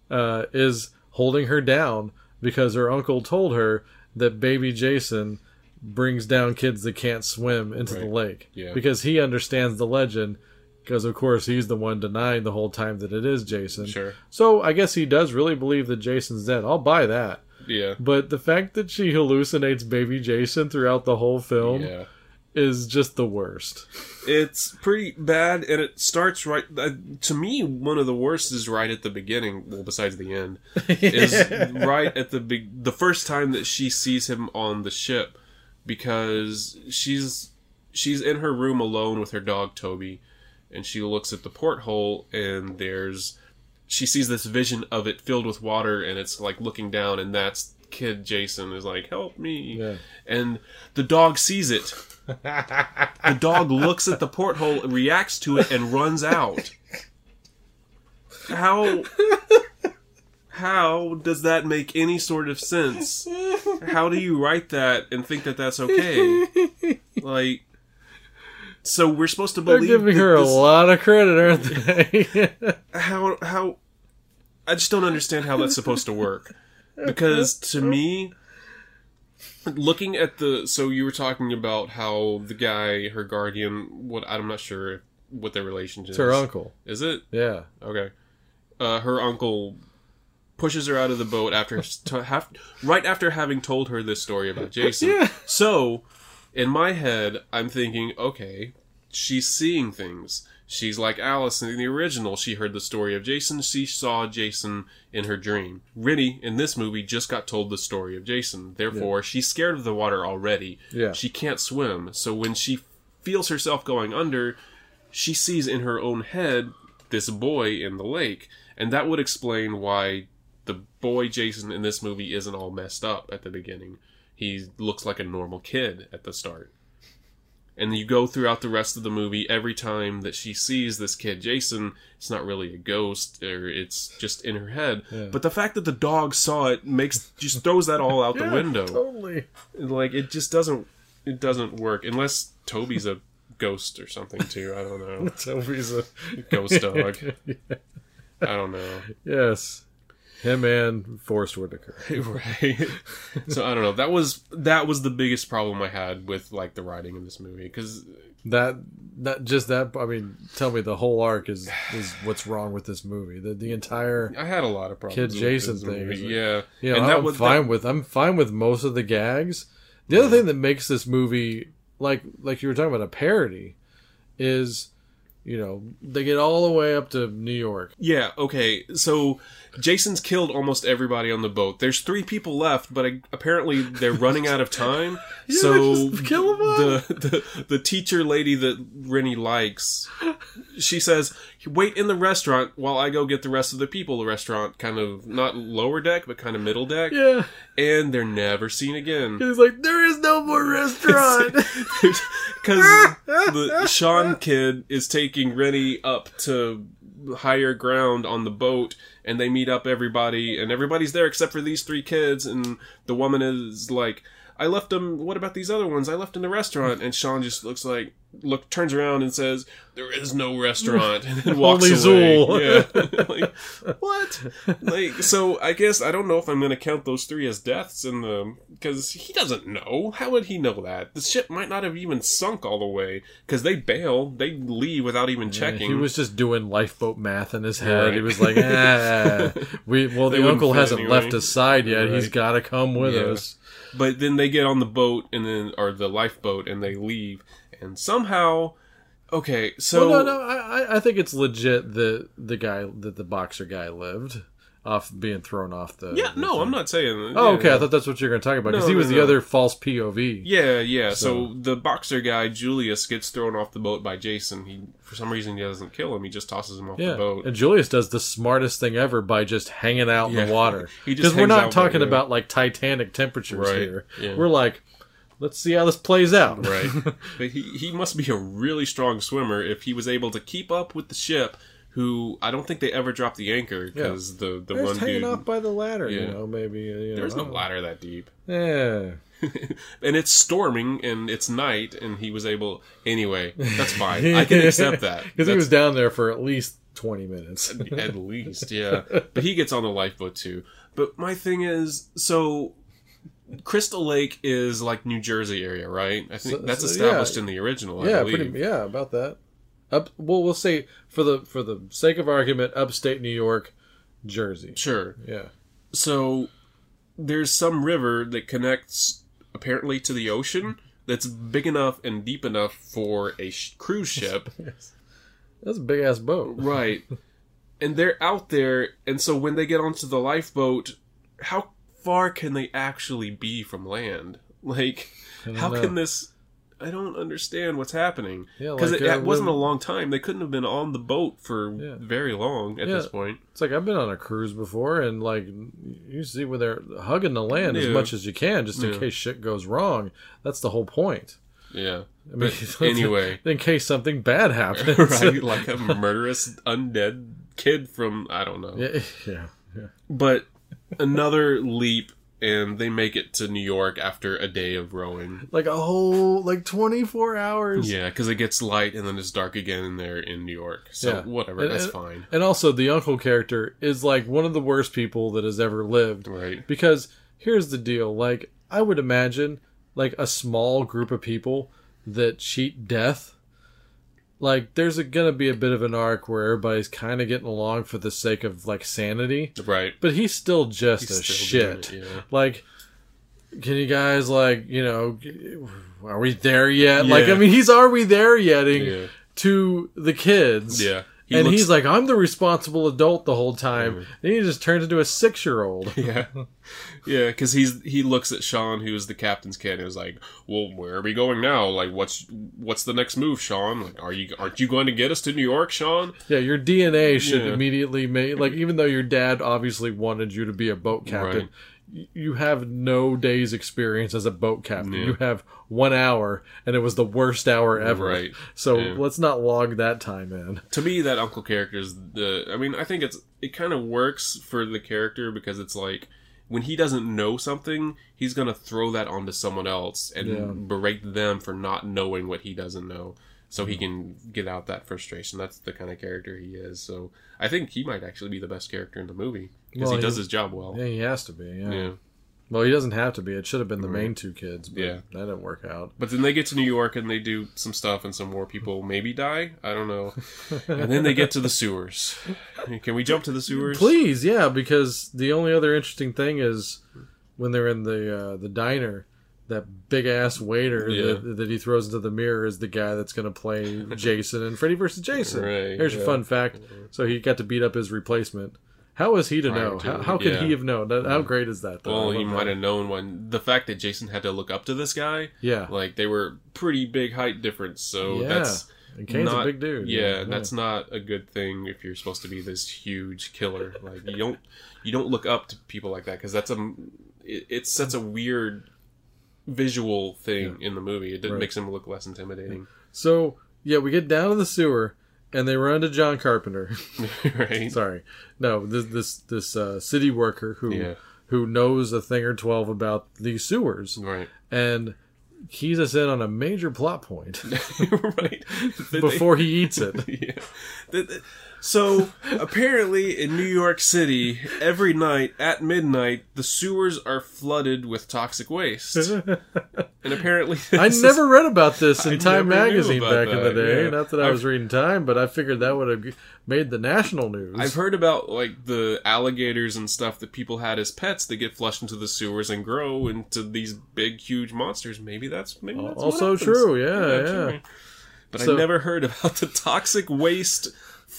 D: uh, is holding her down because her uncle told her that baby Jason brings down kids that can't swim into the lake
C: Yeah.
D: because he understands the legend because of course he's the one denying the whole time that it is Jason.
C: Sure.
D: So I guess he does really believe that Jason's dead. I'll buy that.
C: Yeah.
D: But the fact that she hallucinates baby Jason throughout the whole film
C: Yeah.
D: is just the worst.
C: It's pretty bad, and it starts right. Uh, to me, one of the worst is right at the beginning. Well, besides the end, *laughs* is right at the big. The first time that she sees him on the ship, because she's she's in her room alone with her dog Toby, and she looks at the porthole, and there's she sees this vision of it filled with water, and it's like looking down, and that's kid Jason is like, "Help me!"
D: Yeah.
C: And the dog sees it. The dog looks at the porthole, reacts to it, and runs out. How how does that make any sort of sense? How do you write that and think that that's okay? *laughs* Like, so we're supposed to believe.
D: They're giving
C: that
D: her a lot of credit, aren't they? *laughs*
C: how how I just don't understand how that's supposed to work. Because to me looking at the so you were talking about how the guy her guardian what I'm not sure what their relationship
D: it's her
C: is.
D: uncle.
C: Is it?
D: Yeah.
C: Okay. Uh, her uncle pushes her out of the boat after *laughs* have, right after having told her this story about *laughs* Jason.
D: Yeah.
C: So, in my head, I'm thinking, okay, she's seeing things. She's like Alice in the original. She heard the story of Jason. She saw Jason in her dream. Rennie, in this movie, just got told the story of Jason. Therefore, she's scared of the water already.
D: Yeah.
C: She can't swim. So when she feels herself going under, she sees in her own head this boy in the lake. And that would explain why the boy Jason in this movie isn't all messed up at the beginning. He looks like a normal kid at the start. And you go throughout the rest of the movie, every time that she sees this kid Jason, it's not really a ghost or it's just in her head.
D: Yeah.
C: But the fact that the dog saw it makes just throws that all out the *laughs* window.
D: Totally.
C: Like it just doesn't it doesn't work unless Toby's a ghost or something too. I don't know. *laughs*
D: Toby's a
C: Ghost dog. *laughs* I don't know.
D: yes. Him and Forest Whitaker. *laughs*
C: right. so I don't know. That was that was the biggest problem I had with like the writing in this movie because
D: That that just that. I mean, tell me the whole arc is is *sighs* what's wrong with this movie. The the entire
C: I had a lot of problems.
D: Kid Jason thing, isn't?
C: Yeah,
D: you know,
C: and
D: I'm
C: was
D: fine
C: that-
D: with. I'm fine with most of the gags. The other thing that makes this movie like like you were talking about a parody is you know they get all the way up to New York.
C: Yeah, okay. So Jason's killed almost everybody on the boat. There's three people left, but I, apparently they're running out of time. *laughs* so
D: just kill 'em all.
C: the, the the teacher lady that Rennie likes, she says, "Wait in the restaurant while I go get the rest of the people." The restaurant, kind of not lower deck, but kind of middle deck,
D: Yeah,
C: and they're never seen again.
D: he's like, there is no more *laughs* restaurant. *laughs*
C: because the Sean kid is taking Rennie up to higher ground on the boat, and they meet up everybody, and everybody's there except for these three kids, and the woman is like. I left them. What about these other ones? I left in the restaurant, and Sean just looks like look turns around and says, "There is no restaurant," and then *laughs* walks
D: Only
C: away.
D: Zuul. *laughs*
C: Yeah, *laughs* like what? Like so, I guess I don't know if I'm going to count those three as deaths in the because he doesn't know. How would he know that the ship might not have even sunk all the way because they bail, they leave without even checking.
D: He was just doing lifeboat math in his head.
C: Right.
D: He was like, ah, we well, the uncle hasn't
C: anyway.
D: left his side yet. He's got to come with
C: Yeah.
D: us.
C: But then they get on the boat and then or the lifeboat and they leave and somehow. Okay, so
D: well, no, no, I, I- think it's legit that the guy that the boxer guy lived off being thrown off the.
C: yeah,
D: the
C: no,
D: thing.
C: I'm not saying.
D: Oh,
C: yeah.
D: okay. I thought that's what you were going to talk about because
C: No,
D: he was
C: no,
D: the
C: no.
D: other false POV.
C: Yeah, yeah. So,
D: So-
C: the boxer guy Julius gets thrown off the boat by Jason. He for some reason he doesn't kill him. He just tosses him off
D: Yeah,
C: the boat.
D: and Julius does the smartest thing ever by just hanging out in the water. *laughs* Because we're not talking
C: there,
D: about like Titanic temperatures
C: Right,
D: here. We're like, let's see how this plays out.
C: right. *laughs* but he he must be a really strong swimmer if he was able to keep up with the ship. Who I don't think they ever dropped the anchor because the the
D: They're
C: one
D: hanging
C: dude.
D: off by the ladder, you know. Maybe you know,
C: There's no ladder that deep. *laughs*
D: Yeah,
C: and it's storming and it's night and he was able anyway that's fine *laughs* i can accept that *laughs*
D: because he was down there for at least twenty minutes.
C: At least yeah but he gets on the lifeboat too but my thing is so crystal lake is like new jersey area right i think
D: So-
C: that's
D: so,
C: established
D: yeah.
C: in the original I
D: yeah, pretty. Yeah, about that. Up. Well, we'll say for the for the sake of argument, upstate New York, Jersey.
C: sure
D: Yeah.
C: so there's some river that connects apparently to the ocean that's big enough and deep enough for a sh- cruise *laughs* ship
D: That's a big ass boat.
C: Right. and they're out there, and so when they get onto the lifeboat, how far can they actually be from land? Like, how
D: know.
C: can this. I don't understand what's happening.
D: Yeah,
C: Because
D: like,
C: it,
D: uh,
C: it wasn't a long time. They couldn't have been on the boat for
D: Yeah.
C: very long at
D: Yeah.
C: this point.
D: It's like I've been on a cruise before, and like you see when they're hugging the land as much as you can, just in case shit goes wrong. That's the whole point.
C: Yeah.
D: I mean, *laughs*
C: anyway.
D: in case something bad *laughs* happens,
C: right? *laughs* Like a murderous undead kid from, I don't know.
D: yeah, yeah, yeah.
C: But another leap, and they make it to New York after a day of rowing.
D: like a whole like twenty four hours.
C: Yeah, because it gets light and then it's dark again, and they're in New York. So
D: Yeah.
C: whatever,
D: And-
C: that's
D: and-
C: fine.
D: And also, the uncle character is like one of the worst people that has ever lived.
C: Right.
D: Because here's the deal: like I would imagine, like a small group of people that cheat death. Like there's a, gonna be a bit of an arc where everybody's kind of getting along for the sake of like sanity,
C: Right.
D: but he's still just
C: He's
D: a
C: still
D: shit.
C: it, yeah.
D: Like, can you guys like you know, are we there yet? Like, I mean, he's are we there yetting
C: Yeah.
D: to the kids?
C: Yeah. He
D: and
C: looks-
D: he's like, I'm the responsible adult the whole time. Then he just turns into a six year old. *laughs*
C: Yeah, yeah, because he's he looks at Sean, who's the captain's kid, and is like, "Well, where are we going now? Like, what's what's the next move, Sean? Like, are you aren't you going to get us to New York, Sean?"
D: Yeah, your DNA should
C: Yeah.
D: immediately make like even though your dad obviously wanted you to be a boat captain, y you have no day's experience as a boat captain.
C: Yeah.
D: You have one hour, and it was the worst hour ever.
C: Right.
D: So
C: Yeah.
D: let's not log that time in.
C: To me, that uncle character is the. I mean, I think it's it kind of works for the character because it's like when he doesn't know something, he's gonna throw that onto someone else and
D: Yeah.
C: berate them for not knowing what he doesn't know. So he can get out that frustration. That's the kind of character he is. So I think he might actually be the best character in the movie. Because
D: Well,
C: he does his job well.
D: Yeah, he has to be. Yeah.
C: Yeah.
D: Well, he doesn't have to be. It should have been the main two kids. But
C: Yeah.
D: That didn't work out.
C: But then they get to New York and they do some stuff, and some more people maybe die. I don't know. and then they get to the sewers. Can we jump to the sewers?
D: Please, yeah, because the only other interesting thing is when they're in the uh, the diner, that big ass waiter
C: Yeah.
D: that, that he throws into the mirror is the guy that's going to play Jason and Freddy versus Jason.
C: Right,
D: Here's
C: yeah.
D: fun fact. So he got to beat up his replacement. How was he to know?
C: to,
D: how, how could
C: yeah.
D: he have known? That, how great is that? Though?
C: Well, he might have known when the fact that Jason had to look up to this guy.
D: Yeah,
C: Like they were pretty big height difference, so
D: Yeah.
C: that's
D: and Kane's
C: not,
D: a big dude.
C: Yeah, that's not a good thing if you're supposed to be this huge killer. Like you don't you don't look up to people like that because that's a it, it sets a weird visual thing in the movie. It
D: Right.
C: makes him look less intimidating,
D: So yeah, we get down to the sewer and they run to John Carpenter. *laughs* *laughs*
C: right?
D: Sorry, no, this this this uh, city worker who
C: Yeah.
D: who knows a thing or twelve about these sewers,
C: Right,
D: and keys us in on a major plot point *laughs*
C: right. That they-
D: before he eats it.
C: yeah. Th- th- So apparently, in New York City, every night at midnight, the sewers are flooded with toxic waste, *laughs* and apparently,
D: I never read about this in
C: I
D: Time magazine back in the day.
C: yeah.
D: Not that I
C: I've-
D: was reading Time, but I figured that would have made the national news.
C: I've heard about like the alligators and stuff that people had as pets that get flushed into the sewers and grow into these big, huge monsters. Maybe that's maybe that's
D: Also true, yeah, yeah.
C: But
D: So-
C: I never heard about the toxic waste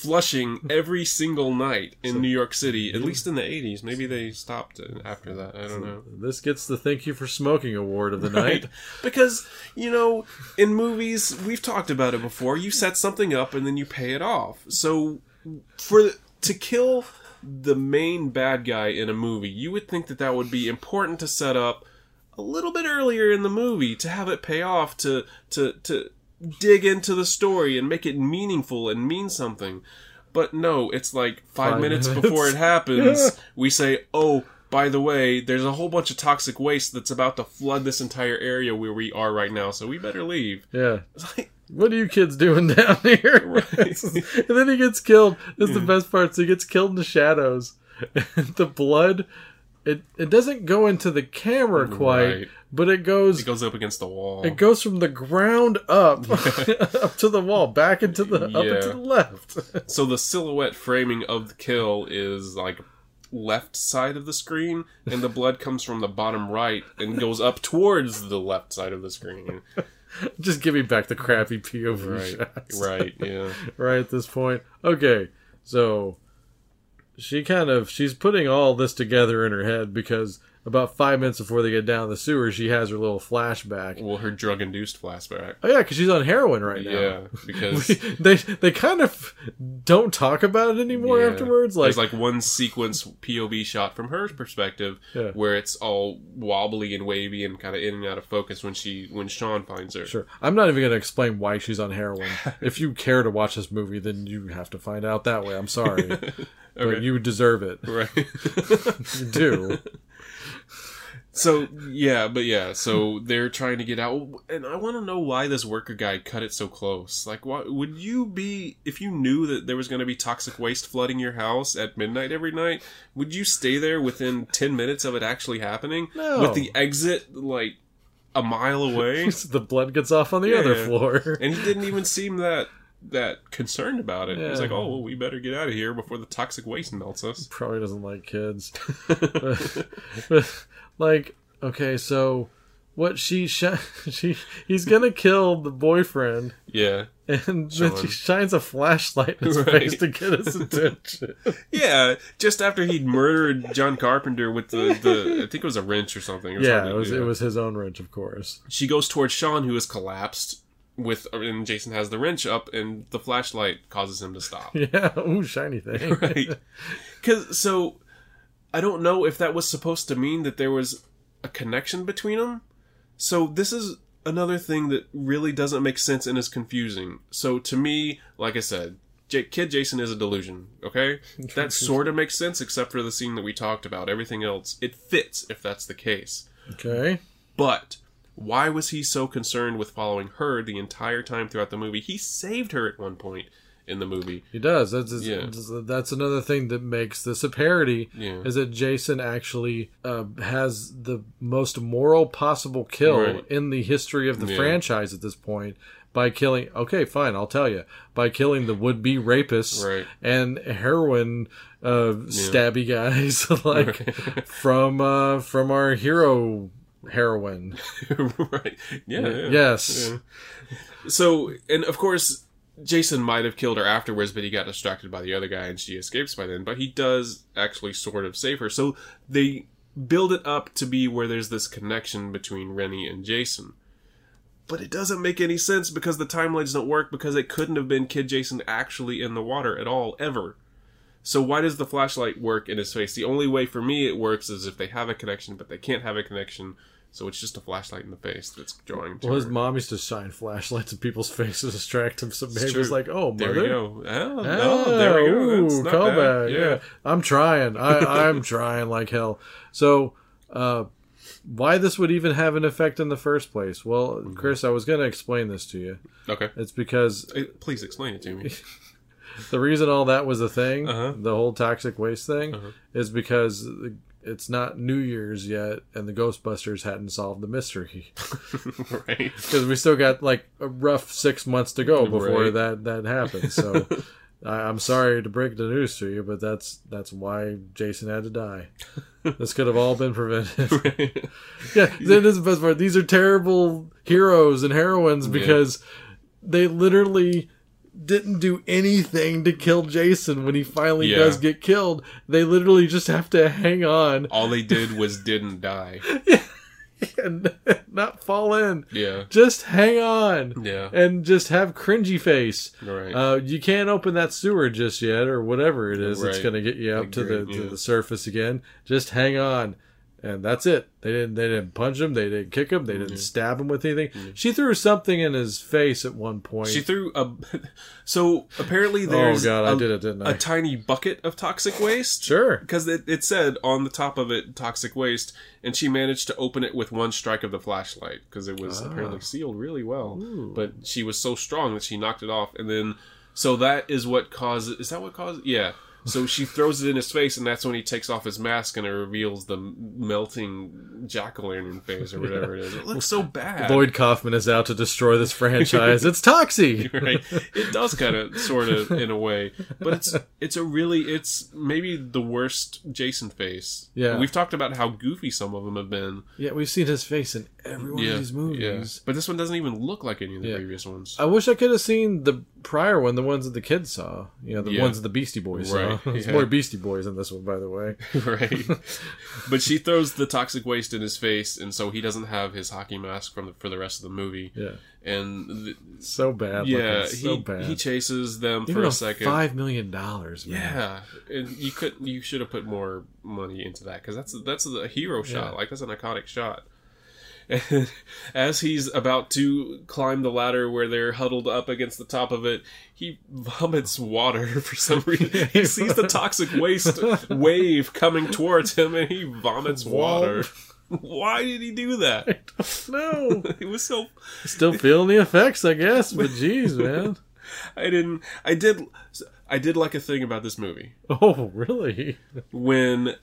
C: flushing every single night in New York City. At least in the '80s. Maybe they stopped after that. I don't know.
D: This gets the Thank You for Smoking award of the night. *laughs*
C: Because, you know, in movies, we've talked about it before. You set something up and then you pay it off. So, for to kill the main bad guy in a movie, you would think that that would be important to set up a little bit earlier in the movie to have it pay off to to to dig into the story and make it meaningful and mean something. But no, it's like five,
D: Five
C: minutes,
D: minutes.
C: before it *laughs* happens, we say, "Oh, by the way, there's a whole bunch of toxic waste that's about to flood this entire area where we are right now, so we better leave."
D: Yeah. *laughs*
C: It's like,
D: What are you kids doing *laughs* down here? and then he gets killed. This is the mm. best part. So he gets killed in the shadows. the blood, it it doesn't go into the camera quite,
C: Right.
D: But it goes
C: it goes up against the wall.
D: it goes from the ground up *laughs* *laughs* up to the wall, back into the up
C: Yeah.
D: into the left. *laughs*
C: so the silhouette framing of the kill is like left side of the screen, and the blood comes from the bottom right and goes up towards the left side of the screen.
D: Just give me back the crappy POV
C: Right,
D: shots.
C: right, yeah.
D: right at this point. Okay, so she kind of she's putting all this together in her head because about five minutes before they get down the sewer, she has her little flashback.
C: Well, her drug-induced flashback.
D: Oh yeah, because she's on heroin right now.
C: Yeah, *laughs* because
D: they they kind of don't talk about it anymore
C: Yeah.
D: afterwards. Like,
C: there's like one sequence POV shot from her perspective
D: Yeah.
C: where it's all wobbly and wavy and kind of in and out of focus when she when Sean finds her.
D: sure, I'm not even going to explain why she's on heroin. *laughs* if you care to watch this movie, then you have to find out that way. I'm sorry, *laughs* but you deserve it.
C: Right.
D: You do.
C: So yeah, but yeah, so they're trying to get out, and I want to know why this worker guy cut it so close. Like, why would you be if you knew that there was going to be toxic waste flooding your house at midnight every night? Would you stay there within ten minutes of it actually happening?
D: No.
C: With the exit like a mile away. *laughs*
D: the blood gets off on the other
C: Yeah.
D: floor.
C: and he didn't even seem that that concerned about it.
D: Yeah.
C: like, "Oh, well, we better get out of here before the toxic waste melts us."
D: Probably doesn't like kids. *laughs* *laughs* like, okay, so what she sh- *laughs* she he's gonna kill the boyfriend,
C: yeah,
D: and then she shines a flashlight in his
C: Right.
D: face to get his attention.
C: yeah. Just after he'd murdered John Carpenter with the, the I think it was a wrench or something. Was
D: yeah,
C: hard
D: it was
C: yeah.
D: it was his own wrench, of course.
C: She goes towards Sean, who has collapsed. With and Jason has the wrench up, and the flashlight causes him to stop. *laughs*
D: Yeah, ooh, shiny thing. *laughs* *laughs*
C: right? Because so, I don't know if that was supposed to mean that there was a connection between them. So this is another thing that really doesn't make sense and is confusing. So to me, like I said, J- Kid Jason is a delusion. Okay, that sort of makes sense, except for the scene that we talked about. Everything else, it fits if that's the case.
D: Okay,
C: But why was he so concerned with following her the entire time throughout the movie? He saved her at one point, in the movie.
D: He does. That's that's-
C: Yeah.
D: that's another thing that makes this a parody.
C: Yeah.
D: Is that Jason actually uh, has the most moral possible kill
C: Right.
D: in the history of the
C: Yeah.
D: franchise at this point by killing. Okay, fine, I'll tell you by killing the would-be rapists
C: Right.
D: and heroin uh, stabby guys *laughs* like *laughs* from uh, from our hero heroine. *laughs*
C: right. Yeah. yeah.
D: Yes.
C: Yeah. So, and of course, Jason might have killed her afterwards, but he got distracted by the other guy and she escapes by then. But he does actually sort of save her. So they build it up to be where there's this connection between Rennie and Jason. But it doesn't make any sense because the timelines don't work because it couldn't have been Kid Jason actually in the water at all, ever. So why does the flashlight work in his face? The only way for me it works is if they have a connection, but they can't have a connection, so it's just a flashlight in the face that's drawing to
D: Well, his mom used to shine flashlights in people's *laughs* faces to distract him. So maybe it's like, oh,
C: There
D: mother.
C: we go. Oh,
D: Oh,
C: no, there we go. That's
D: ooh, callback.
C: bad.
D: Yeah. I'm trying. I, *laughs* I'm trying like hell. So, uh, why this would even have an effect in the first place? Well,
C: Mm-hmm.
D: Chris, I was going to explain this to you.
C: Okay.
D: It's because
C: Uh, Please explain it to me. *laughs*
D: the reason all that was a thing,
C: Uh-huh.
D: the whole toxic waste thing, is because it's not New Year's yet, and the Ghostbusters hadn't solved the mystery. *laughs*
C: right.
D: because we still got like a rough six months to go before
C: Right.
D: that that happens. So *laughs* I, I'm sorry to break the news to you, but that's that's why Jason had to die. This could have all been prevented. *laughs* yeah, that is the best part. These are terrible heroes and heroines because they literally didn't do anything to kill Jason when he finally
C: Yeah.
D: does get killed. They literally just have to hang on
C: All they did *laughs* was didn't die.
D: and *laughs* not fall in.
C: Yeah.
D: Just hang on.
C: Yeah.
D: and just have cringy face.
C: Right.
D: Uh, you can't open that sewer just yet, or whatever it is that's going to get you up to the to
C: yeah.
D: the surface again. Just hang on, and that's it. They didn't they didn't punch him. They didn't kick him. They didn't mm-hmm. stab him with anything. Mm-hmm. She threw something in his face at one point.
C: She threw a. *laughs* So apparently oh, there's
D: oh god, I
C: a,
D: did it, didn't I?
C: a tiny bucket of toxic waste.
D: sure.
C: Because it, it said on the top of it toxic waste, and she managed to open it with one strike of the flashlight because it was apparently ah. sealed really well. But she was so strong that she knocked it off, and then so that is what causes. Is that what causes? Yeah. So she throws it in his face, and that's when he takes off his mask, and it reveals the melting jack o' lantern face or whatever it is. It looks so bad.
D: Lloyd Kaufman is out to destroy this franchise. it's Toxie. *laughs*
C: right it does kind of sort of in a way but it's it's a really it's maybe the worst jason face
D: Yeah.
C: we've talked about how goofy some of them have been
D: Yeah, we've seen his face in every one
C: yeah
D: of these movies.
C: yeah but this one doesn't even look like any of the
D: Yeah.
C: previous ones
D: I wish I could have seen the prior one, the ones that the kids saw. You know, the
C: Yeah.
D: ones that the Beastie Boys saw.
C: Right, *laughs*
D: There's
C: yeah.
D: more Beastie Boys in this one, by the way. *laughs*
C: right but she throws the toxic waste in his face and so he doesn't have his hockey mask from the, for the rest of the movie
D: Yeah.
C: and th-
D: So bad.
C: yeah
D: so
C: he,
D: bad.
C: he chases them
D: Even
C: for a second
D: five million dollars.
C: Yeah, and you could you should have put more money into that because that's that's a hero shot.
D: Yeah.
C: Like that's an iconic shot. And *laughs* as he's about to climb the ladder where they're huddled up against the top of it, he vomits water *laughs* for some reason. he sees the toxic waste wave coming towards him, and he vomits water. Why did he do that?
D: No, *laughs*
C: It was so
D: still feeling the effects, I guess. But geez, man.
C: I didn't. I did. I did like a thing about this movie.
D: Oh, really?
C: when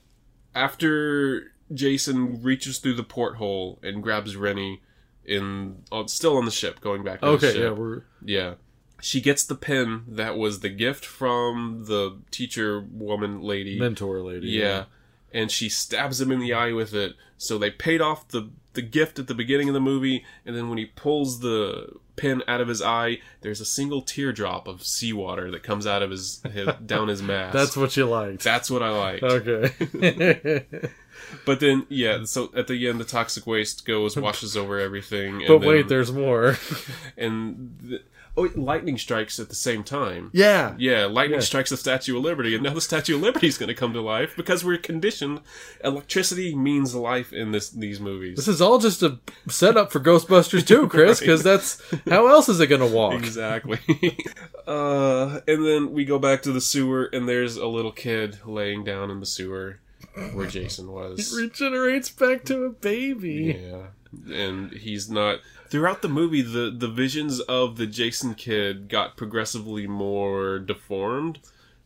C: after Jason reaches through the porthole and grabs Rennie in still on the ship going back to the
D: Okay,
C: ship.
D: yeah, we're
C: Yeah. She gets the pin that was the gift from the teacher woman lady.
D: mentor lady.
C: yeah. And she stabs him in the eye with it. So they paid off the the gift at the beginning of the movie, and then when he pulls the pin out of his eye, there's a single teardrop of seawater that comes out of his, his down his *laughs* mask.
D: That's what you liked.
C: That's what I liked.
D: Okay. *laughs* *laughs*
C: But then, yeah, so at the end, the toxic waste goes, washes over everything. And
D: but
C: then,
D: wait, there's more. *laughs*
C: and the, oh, lightning strikes at the same time.
D: yeah.
C: Yeah, lightning
D: Yeah.
C: strikes the Statue of Liberty, and now the Statue of Liberty is going to come to life because we're conditioned. Electricity means life in this these movies.
D: This is all just a setup for Ghostbusters 2, *laughs* Chris, because that's how else is it going to walk?
C: Exactly. *laughs* uh, and then we go back to the sewer, and there's a little kid laying down in the sewer where Jason was.
D: He regenerates back to a baby.
C: Yeah. and he's not. Throughout the movie, the the visions of the Jason kid got progressively more deformed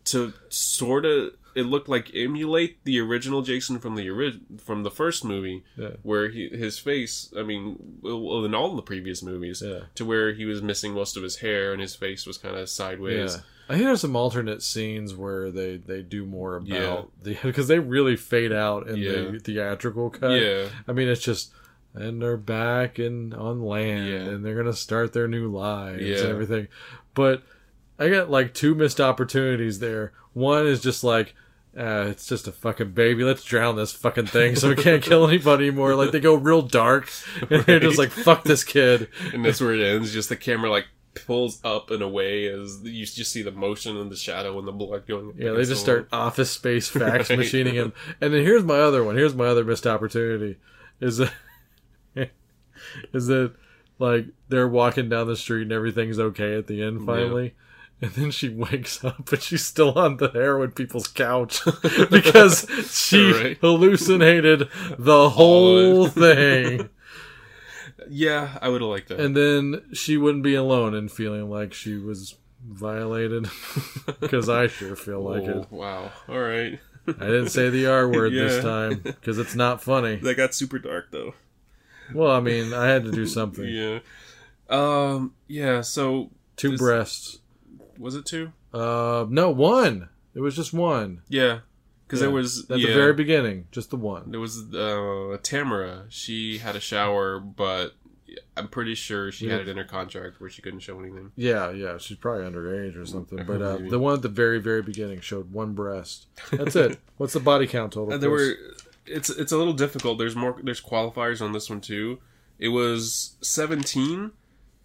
C: to sort of it looked like emulate the original Jason from the ori- from the first movie,
D: Yeah.
C: where he, his face. I mean, well, in all the previous movies,
D: Yeah.
C: to where he was missing most of his hair and his face was kind of sideways.
D: Yeah. I think there's some alternate scenes where they, they do more about
C: Yeah.
D: the *laughs* because they really fade out in
C: Yeah.
D: the theatrical cut.
C: Yeah.
D: I mean it's just and they're back and on land
C: Yeah.
D: and they're gonna start their new lives
C: Yeah.
D: and everything. But I got like two missed opportunities there. One is just like uh, it's just a fucking baby. Let's drown this fucking thing so we can't kill anybody anymore. Like they go real dark *laughs* and they're just like fuck this kid.
C: and that's where it ends. Just the camera like pulls up and away as you just see the motion and the shadow and the blood going.
D: Yeah, they just start office space *laughs* fax
C: Right.
D: machining him. And then here's my other one. Here's my other missed opportunity. Is that *laughs* is that like they're walking down the street and everything's okay at the end finally. And then she *laughs* wakes up and she's still on the heroin people's couch because she
C: Right.
D: hallucinated the whole thing.
C: Yeah, I would have liked that.
D: And then she wouldn't be alone in feeling like she was violated *laughs* because I sure feel like
C: oh,
D: it.
C: wow. All right.
D: I didn't say the R word
C: Yeah.
D: this time because it's not funny. *laughs*
C: that got super dark though.
D: Well, I mean, I had to do something. *laughs*
C: Yeah. Um. Yeah. So
D: Two
C: This-
D: breasts.
C: was it two?
D: Uh, no, one. It was just one.
C: Yeah. Because
D: Yeah.
C: there was
D: At
C: yeah,
D: the very beginning, just the one.
C: there was uh Tamara. She had a shower, but I'm pretty sure she had it in her contract where she couldn't show anything.
D: Yeah, yeah, she's probably underage or something. But uh, the one at the very, very beginning showed one breast. That's it. *laughs* What's the body count total?
C: Uh, there were it's it's a little difficult there's more there's qualifiers on this one too it was 17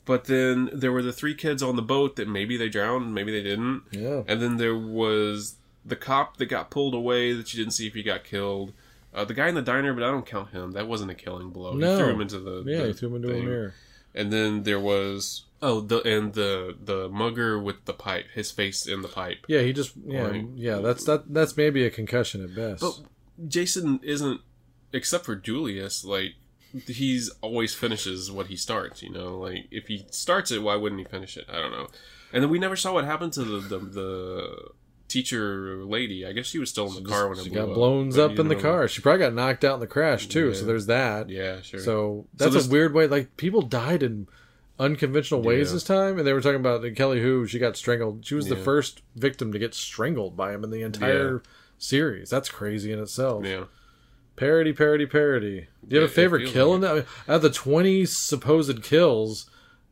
C: but then there were the three kids on the boat that maybe they drowned maybe they didn't
D: Yeah.
C: and then there was the cop that got pulled away that you didn't see if he got killed uh, the guy in the diner but i don't count him that wasn't a killing blow
D: No.
C: he threw him into the
D: Yeah,
C: the
D: he threw him into a mirror.
C: and then there was oh the and the the mugger with the pipe his face in the pipe
D: Yeah, he just yeah
C: Right.
D: yeah. That's that. That's maybe a concussion at best.
C: But Jason isn't, except for Julius, like he's always finishes what he starts. You know, like if he starts it, why wouldn't he finish it? I don't know. And then we never saw what happened to the the, the teacher lady. I guess she was still in the car when it
D: she
C: blew
D: got
C: up,
D: blown up in the
C: know,
D: car. She probably got knocked out in the crash too. So there's that.
C: Yeah, sure.
D: So that's
C: this-
D: a weird way. Like people died in unconventional ways
C: Yeah.
D: this time, and they were talking about Kelly Hu. She got strangled. She was the first victim to get strangled by him in the entire series. That's crazy in itself.
C: yeah,
D: Parody, parody, parody. Do you have
C: It-
D: a favorite
C: it
D: kill
C: like
D: in that? I mean, out of the twenty supposed kills,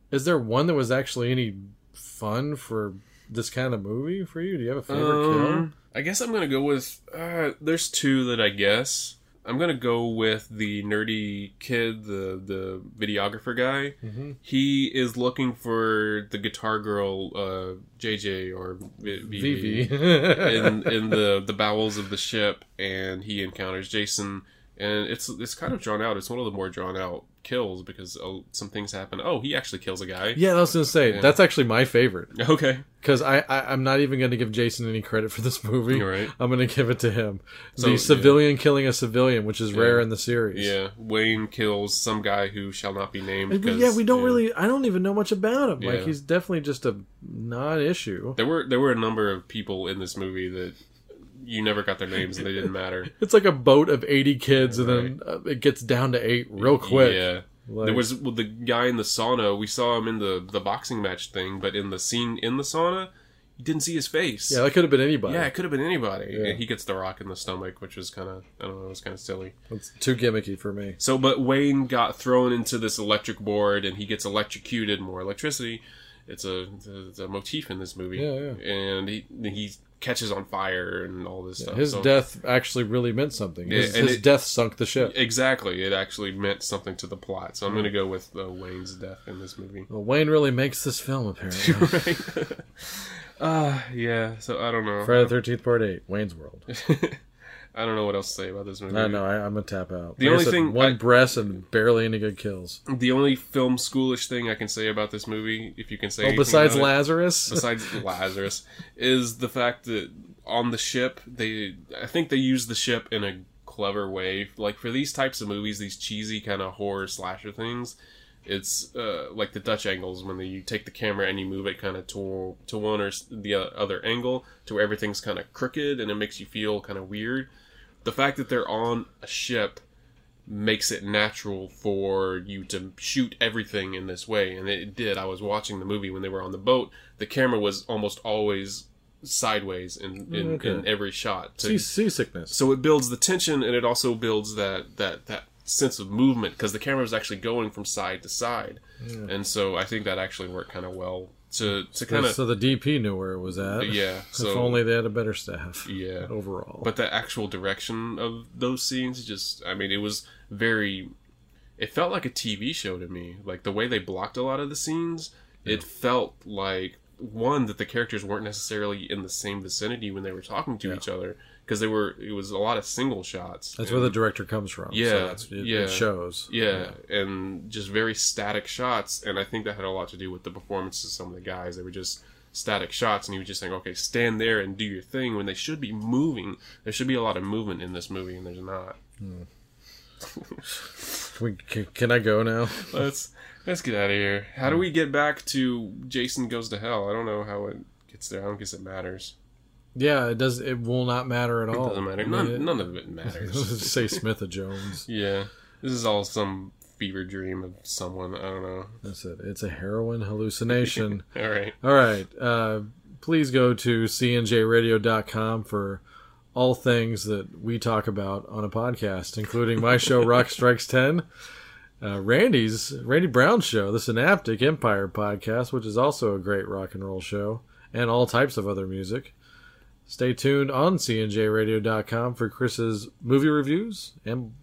D: is there one that was actually any fun for this kind of movie for you? Do you have a favorite kill?
C: Um, I guess I'm gonna go with. Uh, there's two that I guess. I'm gonna go with the nerdy kid, the the videographer guy.
D: Mm-hmm.
C: He is looking for the guitar girl, uh, JJ or V-
D: Vivi. *laughs*
C: in *laughs* in the the bowels of the ship, and he encounters Jason. And it's it's kind of drawn out. It's one of the more drawn out kills because oh, some things happen. Oh, he actually kills a guy.
D: yeah, I was gonna say
C: Yeah.
D: that's actually my favorite. *laughs*
C: Okay.
D: because I, I I'm not even going to give Jason any credit for this movie.
C: You're right.
D: I'm going to give it to him.
C: So,
D: the
C: yeah.
D: civilian killing a civilian, which is rare in the series.
C: Yeah, Wayne kills some guy who shall not be named.
D: But
C: 'cause,
D: yeah, we don't
C: yeah.
D: really. I don't even know much about him. Like he's definitely just a non-issue.
C: There were there were a number of people in this movie that you never got their names and they didn't matter. *laughs*
D: It's like a boat of 80 kids, and then uh, it gets down to eight real quick.
C: Yeah.
D: Like-
C: there was well, the guy in the sauna. We saw him in the the boxing match thing, but in the scene in the sauna, you didn't see his face.
D: Yeah, that could have been anybody.
C: Yeah, it could have been anybody.
D: Yeah.
C: And he gets the rock in the stomach, which was kind of I don't know, it was kind of silly.
D: It's too gimmicky for me.
C: So, but Wayne got thrown into this electric board, and he gets electrocuted. More electricity. It's a, it's a, it's a motif in this movie.
D: Yeah, yeah.
C: And he he catches on fire and all this stuff.
D: His
C: So-
D: death actually really meant something. His, his
C: it-
D: death sunk the ship.
C: Exactly, it actually meant something to the plot. So I'm going to go with uh, Wayne's death in this movie.
D: Well, Wayne really makes this film, apparently. *laughs*
C: right? *laughs* uh, yeah. So I don't know.
D: Friday the Thirteenth Part Eight, Wayne's World. *laughs*
C: I don't know what else to say about this movie.
D: I know I, I'm gonna tap out.
C: The
D: Like
C: only
D: said,
C: thing
D: one
C: I-
D: breast and barely any good kills.
C: The only film schoolish thing I can say about this movie, if you can say,
D: Oh, besides
C: about it,
D: Lazarus,
C: besides *laughs* Lazarus, is the fact that on the ship they, I think they use the ship in a clever way. Like for these types of movies, these cheesy kind of horror slasher things, it's uh, like the Dutch angles when you take the camera and you move it kind of to to one or the other angle to where everything's kind of crooked and it makes you feel kind of weird. The fact that they're on a ship makes it natural for you to shoot everything in this way and it did i was watching the movie when they were on the boat the camera was almost always sideways in in,
D: Okay.
C: in every shot to-
D: Sea- seasickness.
C: so it builds the tension and it also builds that that that sense of movement because the camera was actually going from side to side and so i think that actually worked kind of well to to kind of
D: so the DP knew where it was at.
C: yeah *laughs*
D: if
C: so
D: only they had a better staff.
C: yeah. *laughs*
D: Overall,
C: but the actual direction of those scenes just i mean it was very it felt like a tv show to me. Like the way they blocked a lot of the scenes it felt like one that the characters weren't necessarily in the same vicinity when they were talking to each other because they were it was a lot of single shots
D: that's
C: And-
D: where the director comes from.
C: Yeah,
D: so that's, it,
C: yeah.
D: it shows.
C: yeah, and just very static shots. And I think that had a lot to do with the performances of some of the guys. They were just static shots, and he was just saying, okay, stand there and do your thing when they should be moving. There should be a lot of movement in this movie, and there's not. Hmm.
D: Can, we, can, can I go now? *laughs*
C: Let's let's get out of here. How do we get back to Jason Goes to Hell? I don't know how it gets there. I don't guess it matters.
D: Yeah, it does. It will not matter at all.
C: It doesn't matter. None,
D: it-
C: none of it *laughs* matters.
D: say Smith of Jones. *laughs*
C: yeah, this is all some fever dream of someone. I don't know.
D: That's it. It's a heroin hallucination. *laughs*
C: All right.
D: all right. Uh, please go to cnjradio.com for all things that we talk about on a podcast, including my show Rock Strikes Ten, uh, Randy's Randy Brown's show, the Synaptic Empire podcast, which is also a great rock and roll show, and all types of other music. Stay tuned on cnjradio.com for Chris's movie reviews and.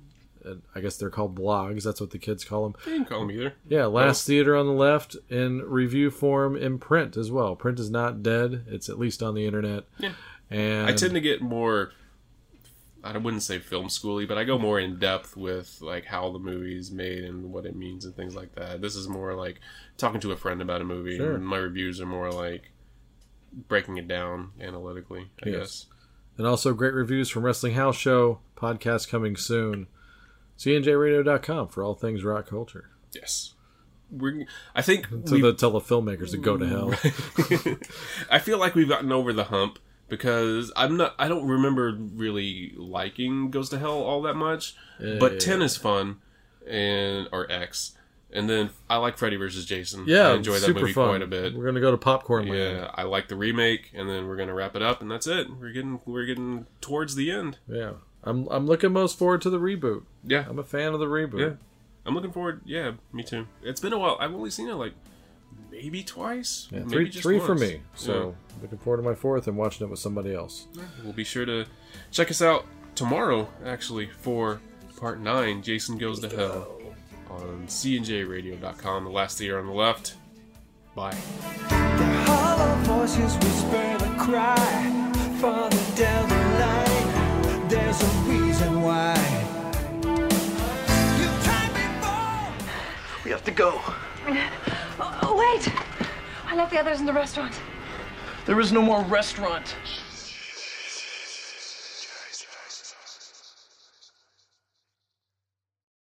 D: I guess they're called blogs. That's what the kids call them.
C: You can call them either.
D: Yeah, Last Theater on the left in review form in print as well. Print is not dead. It's at least on the internet.
C: Yeah.
D: And
C: I tend to get more. I wouldn't say film schooly, but I go more in depth with like how the movie's made and what it means and things like that. This is more like talking to a friend about a movie.
D: Sure.
C: And my reviews are more like breaking it down analytically. I
D: Yes.
C: guess.
D: and also great reviews from Wrestling House Show podcast coming soon. CNJRadio.com for all things rock culture.
C: Yes. We're. I think
D: To the tell the filmmakers to go to hell. *laughs*
C: I feel like we've gotten over the hump because I'm not. I don't remember really liking Goes to Hell all that much. but eh. ten is fun, and or X, and then I like Freddy versus Jason.
D: Yeah,
C: I enjoy that movie
D: fun.
C: quite a bit.
D: We're gonna go to Popcorn Land.
C: Yeah, I like the remake, and then we're gonna wrap it up, and that's it. We're getting we're getting towards the end.
D: Yeah, I'm I'm looking most forward to the reboot.
C: Yeah,
D: I'm a fan of the reboot.
C: yeah, I'm looking forward. Yeah, me too. It's been a while. I've only seen it like maybe twice.
D: Yeah,
C: maybe
D: three
C: just
D: three for me. So looking forward to my fourth and watching it with somebody else.
C: Yeah. we'll be sure to check us out tomorrow, actually, for part nine. Jason goes to hell on cnjradio.com. The last theater on the left. Bye.
E: Hollow voices whisper the cry for the devil light. There's a reason why. You tried before.
F: We have to go.
B: Oh, wait! I left the others in the restaurant.
F: There is no more restaurant.